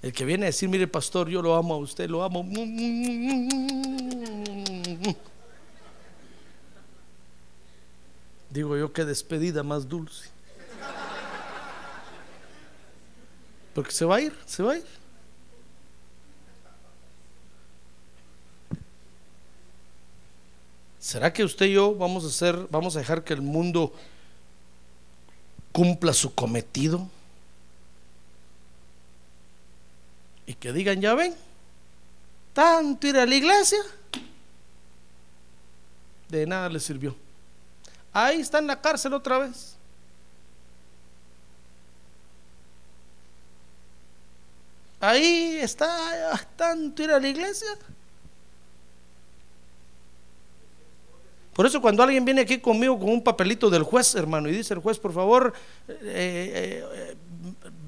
B: El que viene a decir, mire pastor, yo lo amo a usted, lo amo. Digo yo, qué despedida más dulce. Porque se va a ir, se va a ir. ¿Será que usted y yo vamos a hacer, vamos a dejar que el mundo cumpla su cometido? Y que digan, ya ven, tanto ir a la iglesia, de nada le sirvió. Ahí está en la cárcel otra vez. Ahí está tanto ir a la iglesia. Por eso cuando alguien viene aquí conmigo con un papelito del juez, hermano, y dice el juez, por favor, eh, eh,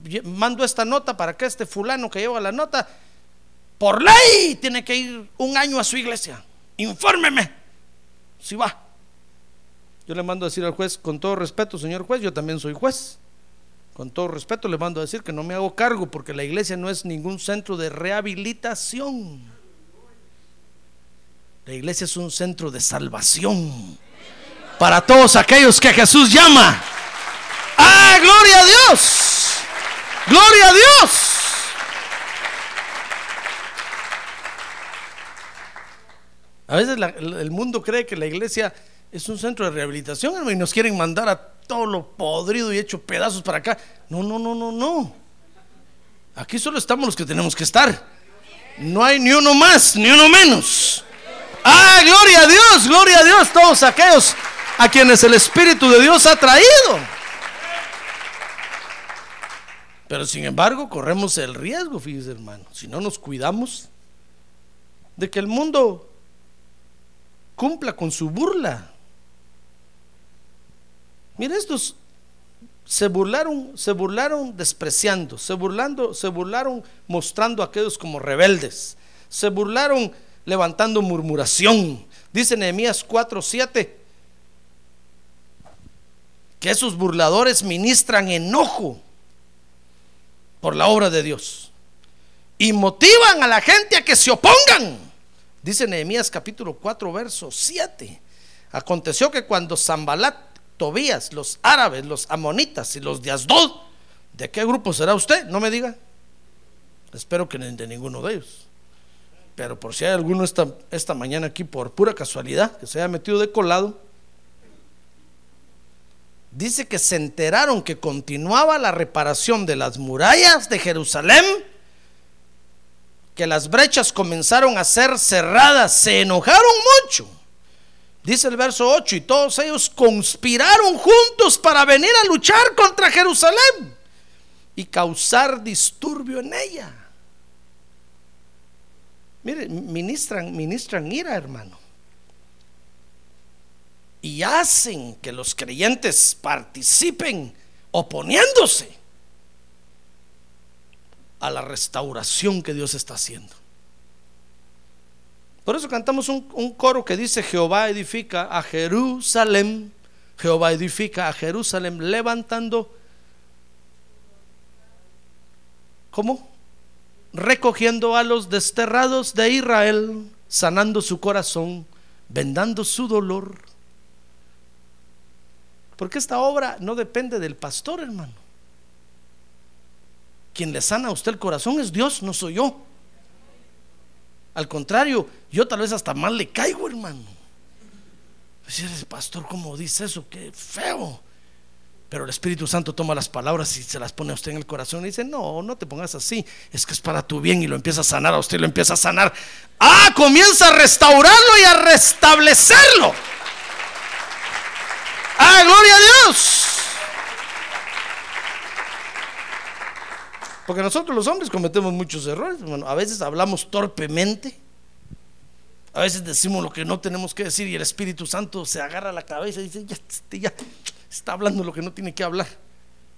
B: eh, mando esta nota para que este fulano que lleva la nota, por ley tiene que ir un año a su iglesia. Infórmeme si va. Yo le mando a decir al juez, con todo respeto, señor juez, yo también soy juez. Con todo respeto le mando a decir que no me hago cargo porque la iglesia no es ningún centro de rehabilitación. La iglesia es un centro de salvación para todos aquellos que Jesús llama. ¡Ah, gloria a Dios! ¡Gloria a Dios! A veces el mundo cree que la iglesia es un centro de rehabilitación y nos quieren mandar a todo lo podrido y hecho pedazos para acá. No, no, no, no, no. Aquí solo estamos los que tenemos que estar. No hay ni uno más, ni uno menos. Ah, gloria a Dios, gloria a Dios, todos aquellos a quienes el Espíritu de Dios ha traído. Pero sin embargo, corremos el riesgo, fíjese hermano, si no nos cuidamos, de que el mundo cumpla con su burla. Mira, estos se burlaron, se burlaron despreciando, se burlando, se burlaron mostrando a aquellos como rebeldes, se burlaron levantando murmuración. Dice Nehemías 4:7 que esos burladores ministran enojo por la obra de Dios y motivan a la gente a que se opongan. Dice Nehemías capítulo 4 verso 7. Aconteció que cuando Zambalat Tobías, los árabes, los amonitas y los de Asdod. ¿De qué grupo será usted? No me diga. Espero que de ninguno de ellos. Pero por si hay alguno esta, esta mañana aquí por pura casualidad que se haya metido de colado, dice que se enteraron que continuaba la reparación de las murallas de Jerusalén, que las brechas comenzaron a ser cerradas, se enojaron mucho. Dice el verso 8, y todos ellos conspiraron juntos para venir a luchar contra Jerusalén y causar disturbio en ella. Miren, ministran, ministran ira, hermano. Y hacen que los creyentes participen oponiéndose a la restauración que Dios está haciendo. Por eso cantamos un, un, coro que dice, Jehová edifica a Jerusalén, Jehová edifica a Jerusalén, levantando, ¿cómo? Recogiendo a los desterrados de Israel, sanando su corazón, vendando su dolor. Porque esta obra no depende del pastor, hermano. Quien le sana a usted el corazón es Dios, no soy yo. Al contrario, yo tal vez hasta mal le caigo, hermano. Si eres pastor, ¿cómo dice eso? Qué feo. Pero el Espíritu Santo toma las palabras y se las pone a usted en el corazón y dice, no, no te pongas así, es que es para tu bien y lo empieza a sanar a usted, lo empieza a sanar. Ah, comienza a restaurarlo y a restablecerlo. Ah, gloria a Dios. Porque nosotros los hombres cometemos muchos errores, hermano. A veces hablamos torpemente. A veces decimos lo que no tenemos que decir y el Espíritu Santo se agarra la cabeza y dice, ya, este, ya está hablando lo que no tiene que hablar.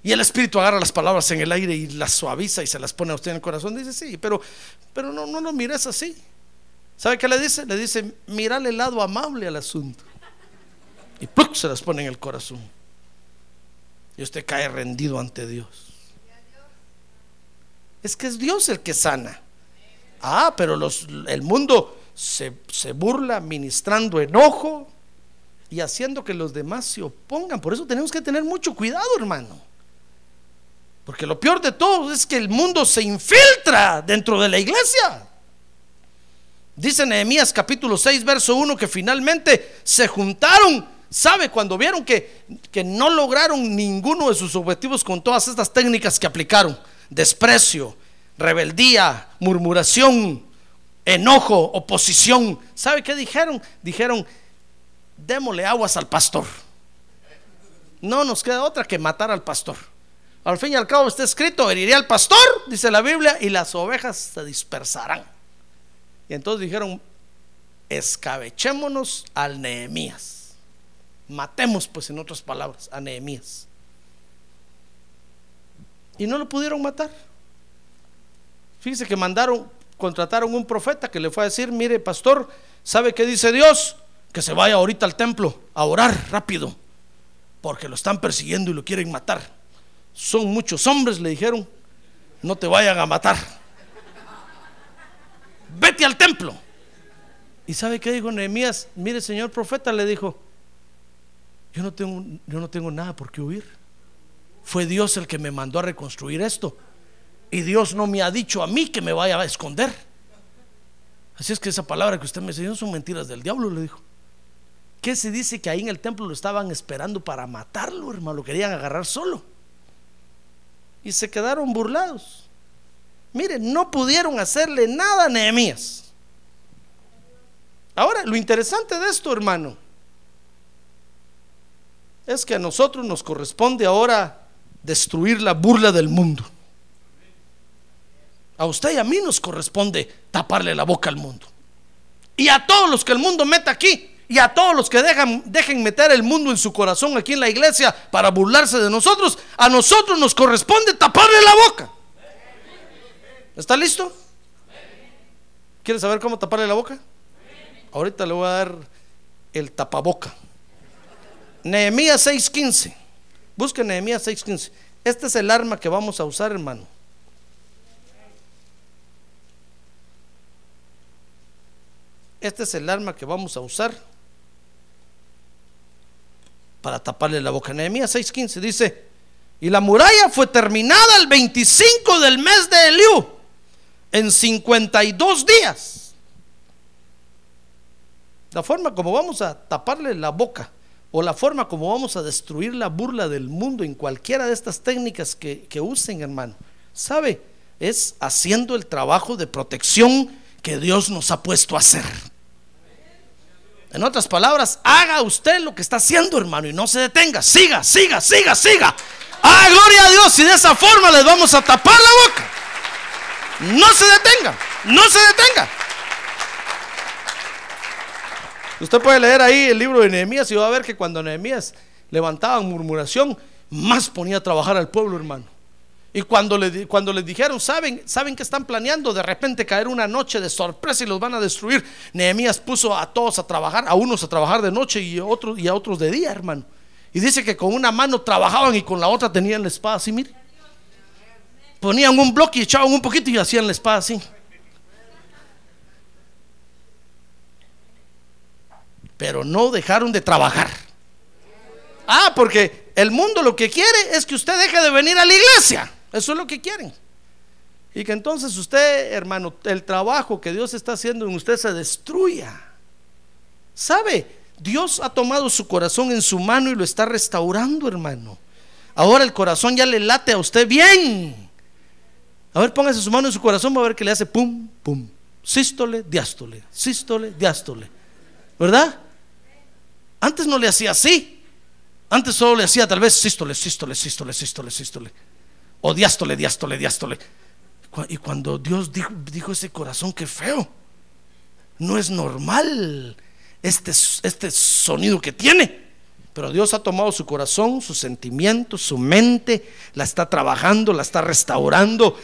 B: Y el Espíritu agarra las palabras en el aire y las suaviza y se las pone a usted en el corazón. Dice, sí, pero, pero no, no lo mires así. ¿Sabe qué le dice? Le dice, mirale el lado amable al asunto. Y ¡pluc! se las pone en el corazón. Y usted cae rendido ante Dios. Es que es Dios el que sana. Ah, pero el mundo se, se burla ministrando enojo y haciendo que los demás se opongan. Por eso tenemos que tener mucho cuidado, hermano. Porque lo peor de todo es que el mundo se infiltra dentro de la iglesia. Dice Nehemías capítulo 6, verso 1, que finalmente se juntaron. ¿Sabe? Cuando vieron que, que no lograron ninguno de sus objetivos con todas estas técnicas que aplicaron desprecio, rebeldía, murmuración, enojo, oposición. ¿Sabe qué dijeron? Dijeron, démosle aguas al pastor. No nos queda otra que matar al pastor. Al fin y al cabo está escrito, heriré al pastor, dice la Biblia, y las ovejas se dispersarán. Y entonces dijeron, escabechémonos al Nehemías. Matemos, pues en otras palabras, a Nehemías. Y no lo pudieron matar. Fíjese que mandaron, contrataron un profeta que le fue a decir, mire pastor, ¿sabe qué dice Dios? Que se vaya ahorita al templo a orar rápido, porque lo están persiguiendo y lo quieren matar. Son muchos hombres, le dijeron, no te vayan a matar. Vete al templo. ¿Y sabe qué dijo Nehemías? Mire, señor profeta, le dijo, yo no tengo, yo no tengo nada por qué huir. Fue Dios el que me mandó a reconstruir esto. Y Dios no me ha dicho a mí que me vaya a esconder. Así es que esa palabra que usted me enseñó son mentiras del diablo, le dijo. ¿Qué se dice que ahí en el templo lo estaban esperando para matarlo, hermano? Lo querían agarrar solo. Y se quedaron burlados. Miren, no pudieron hacerle nada a Nehemías. Ahora, lo interesante de esto, hermano, es que a nosotros nos corresponde ahora destruir la burla del mundo. A usted y a mí nos corresponde taparle la boca al mundo. Y a todos los que el mundo meta aquí, y a todos los que dejan, dejen meter el mundo en su corazón aquí en la iglesia para burlarse de nosotros, a nosotros nos corresponde taparle la boca. ¿Está listo? ¿Quiere saber cómo taparle la boca? Ahorita le voy a dar el tapaboca. Nehemías 6:15. Busque Nehemías 6:15. Este es el arma que vamos a usar, hermano. Este es el arma que vamos a usar para taparle la boca. Nehemías 6:15 dice, y la muralla fue terminada el 25 del mes de Eliú, en 52 días. La forma como vamos a taparle la boca o la forma como vamos a destruir la burla del mundo en cualquiera de estas técnicas que, que usen, hermano, ¿sabe? Es haciendo el trabajo de protección que Dios nos ha puesto a hacer. En otras palabras, haga usted lo que está haciendo, hermano, y no se detenga. Siga, siga, siga, siga. Ah, gloria a Dios. Y de esa forma les vamos a tapar la boca. No se detenga, no se detenga. Usted puede leer ahí el libro de Nehemías y va a ver que cuando Nehemías levantaban murmuración, más ponía a trabajar al pueblo, hermano. Y cuando, le, cuando les dijeron, ¿saben, ¿saben que están planeando? De repente caer una noche de sorpresa y los van a destruir. Nehemías puso a todos a trabajar, a unos a trabajar de noche y a otros, y a otros de día, hermano. Y dice que con una mano trabajaban y con la otra tenían la espada así, mire. Ponían un bloque y echaban un poquito y hacían la espada así. Pero no dejaron de trabajar. Ah, porque el mundo lo que quiere es que usted deje de venir a la iglesia. Eso es lo que quieren. Y que entonces usted, hermano, el trabajo que Dios está haciendo en usted se destruya. ¿Sabe? Dios ha tomado su corazón en su mano y lo está restaurando, hermano. Ahora el corazón ya le late a usted bien. A ver, póngase su mano en su corazón, va a ver que le hace pum, pum. Sístole, diástole, sístole, diástole. ¿Verdad? Antes no le hacía así. Antes solo le hacía tal vez sístole, sístole, sístole, sístole, sístole. O diástole, diástole, diástole. Y cuando Dios dijo, dijo ese corazón, que feo. No es normal este, este sonido que tiene. Pero Dios ha tomado su corazón, sus sentimientos, su mente, la está trabajando, la está restaurando.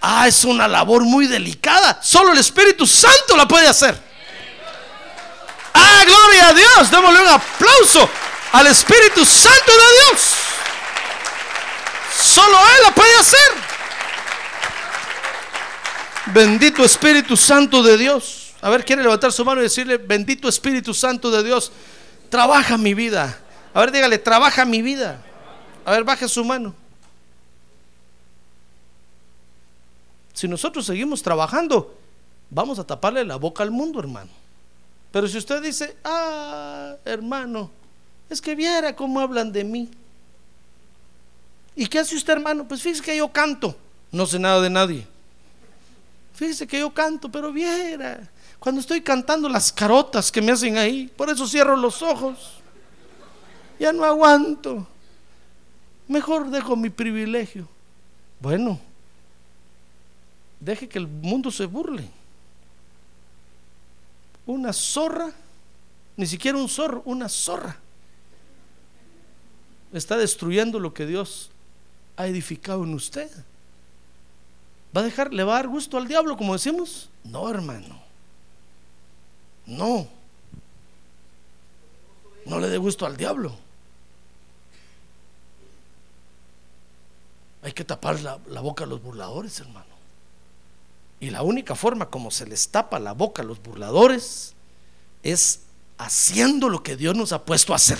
B: Ah, es una labor muy delicada. Solo el Espíritu Santo la puede hacer. Ah, gloria a Dios. Démosle un aplauso al Espíritu Santo de Dios. Solo Él la puede hacer. Bendito Espíritu Santo de Dios. A ver, quiere levantar su mano y decirle, bendito Espíritu Santo de Dios, trabaja mi vida. A ver, dígale, trabaja mi vida. A ver, baje su mano. Si nosotros seguimos trabajando, vamos a taparle la boca al mundo, hermano. Pero si usted dice, ah, hermano, es que viera cómo hablan de mí. ¿Y qué hace usted, hermano? Pues fíjese que yo canto. No sé nada de nadie. Fíjese que yo canto, pero viera. Cuando estoy cantando las carotas que me hacen ahí, por eso cierro los ojos. Ya no aguanto. Mejor dejo mi privilegio. Bueno, deje que el mundo se burle. Una zorra, ni siquiera un zorro, una zorra. Está destruyendo lo que Dios ha edificado en usted. ¿Va a dejar, le va a dar gusto al diablo, como decimos? No, hermano. No. No le dé gusto al diablo. Hay que tapar la, boca a los burladores, hermano. Y la única forma como se les tapa la boca a los burladores es haciendo lo que Dios nos ha puesto a hacer.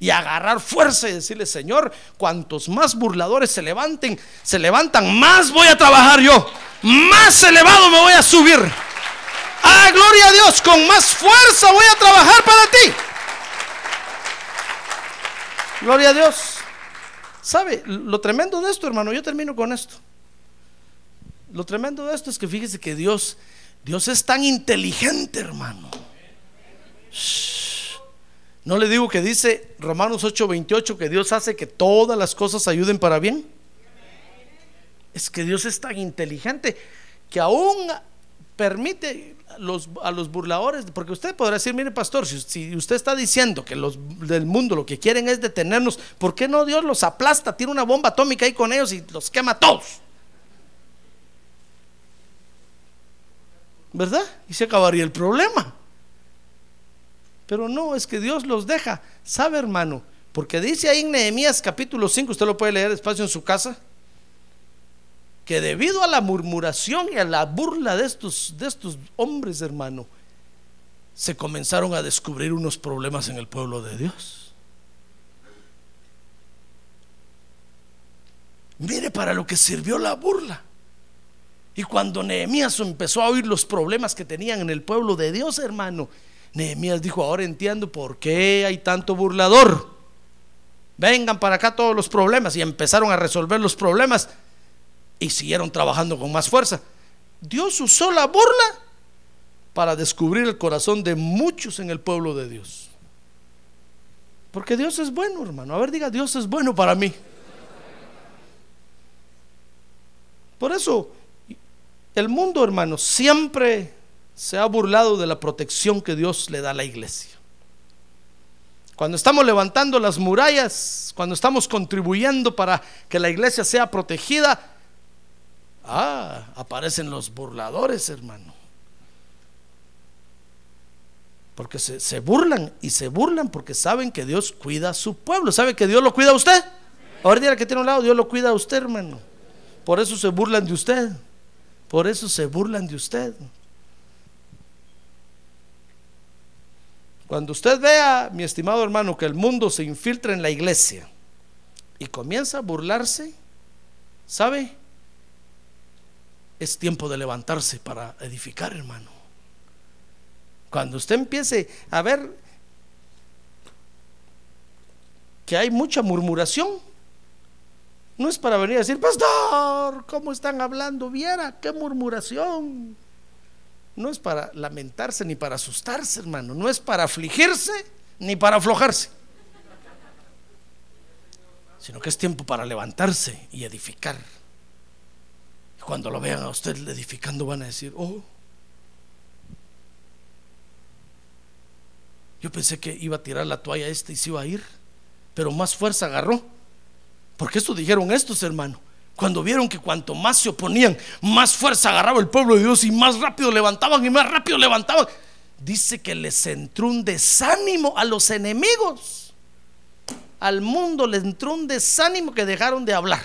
B: Y agarrar fuerza y decirle, Señor, cuantos más burladores se levanten, se levantan, más voy a trabajar yo. Más elevado me voy a subir. Ah, gloria a Dios, con más fuerza voy a trabajar para ti. Gloria a Dios. ¿Sabe? Lo tremendo de esto, hermano, yo termino con esto. Lo tremendo de esto es que fíjese que Dios, Dios es tan inteligente, hermano. No le digo que dice Romanos 8:28 que Dios hace que todas las cosas ayuden para bien. Es que Dios es tan inteligente que aún permite a los burladores, porque usted podrá decir, mire pastor, si, usted está diciendo que los del mundo lo que quieren es detenernos, ¿por qué no Dios los aplasta, tiene una bomba atómica ahí con ellos y los quema todos? ¿Verdad? Y se acabaría el problema. Pero no, es que Dios los deja. ¿Sabe, hermano? Porque dice ahí en Nehemías capítulo 5, usted lo puede leer despacio en su casa que debido a la murmuración y a la burla de estos, de estos hombres, hermano, se comenzaron a descubrir unos problemas en el pueblo de Dios. Mire para lo que sirvió la burla. Y cuando Nehemías empezó a oír los problemas que tenían en el pueblo de Dios, hermano, Nehemías dijo, ahora entiendo por qué hay tanto burlador. Vengan para acá todos los problemas y empezaron a resolver los problemas y siguieron trabajando con más fuerza. Dios usó la burla para descubrir el corazón de muchos en el pueblo de Dios. Porque Dios es bueno, hermano. A ver, diga, Dios es bueno para mí. Por eso, el mundo, hermano, siempre se ha burlado de la protección que Dios le da a la iglesia. Cuando estamos levantando las murallas, cuando estamos contribuyendo para que la iglesia sea protegida, ah, aparecen los burladores, hermano. Porque se, burlan y se burlan porque saben que Dios cuida a su pueblo. ¿Sabe que Dios lo cuida a usted? Ahora que tiene un lado, Dios lo cuida a usted, hermano. Por eso se burlan de usted. Por eso se burlan de usted. Cuando usted vea, mi estimado hermano, que el mundo se infiltra en la iglesia y comienza a burlarse, ¿sabe? Es tiempo de levantarse para edificar, hermano. Cuando usted empiece a ver que hay mucha murmuración, no es para venir a decir, pastor, ¿cómo están hablando? Viera, qué murmuración. No es para lamentarse ni para asustarse, hermano. No es para afligirse ni para aflojarse. Sino que es tiempo para levantarse y edificar. Y cuando lo vean a usted edificando van a decir, oh, Yo pensé que iba a tirar la toalla este y se iba a ir, pero más fuerza agarró. Porque esto dijeron estos, hermanos. Cuando vieron que cuanto más se oponían, más fuerza agarraba el pueblo de Dios y más rápido levantaban y más rápido levantaban. Dice que les entró un desánimo a los enemigos. Al mundo les entró un desánimo que dejaron de hablar.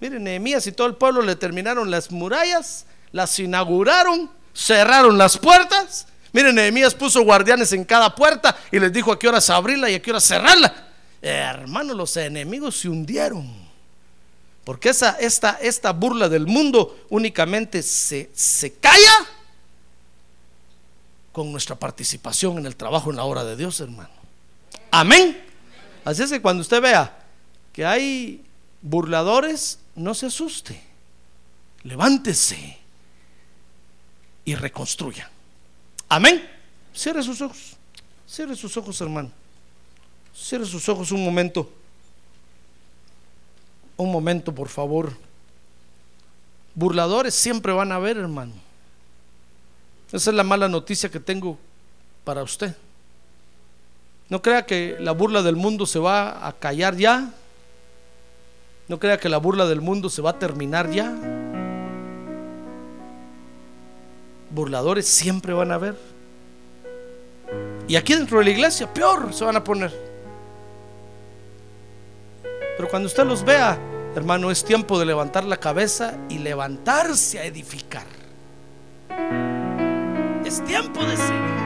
B: Miren, Nehemías y todo el pueblo le terminaron las murallas, las inauguraron cerraron las puertas. Miren, Nehemías puso guardianes en cada puerta y les dijo a qué horas abrirla y a qué hora cerrarla. Hermano, los enemigos se hundieron. Porque esa, esta, esta burla del mundo únicamente se, se calla con nuestra participación en el trabajo en la obra de Dios, hermano. Amén. Así es que cuando usted vea que hay burladores, no se asuste. Levántese y reconstruya. Amén. Cierre sus ojos. Cierre sus ojos, hermano. Cierre sus ojos un momento. Un momento, por favor. Burladores siempre van a haber, hermano. Esa es la mala noticia que tengo para usted. No crea que la burla del mundo se va a callar ya. No crea que la burla del mundo se va a terminar ya. burladores siempre van a haber. Y aquí dentro de la iglesia, peor se van a poner. Pero cuando usted los vea, hermano, es tiempo de levantar la cabeza y levantarse a edificar. Es tiempo de seguir.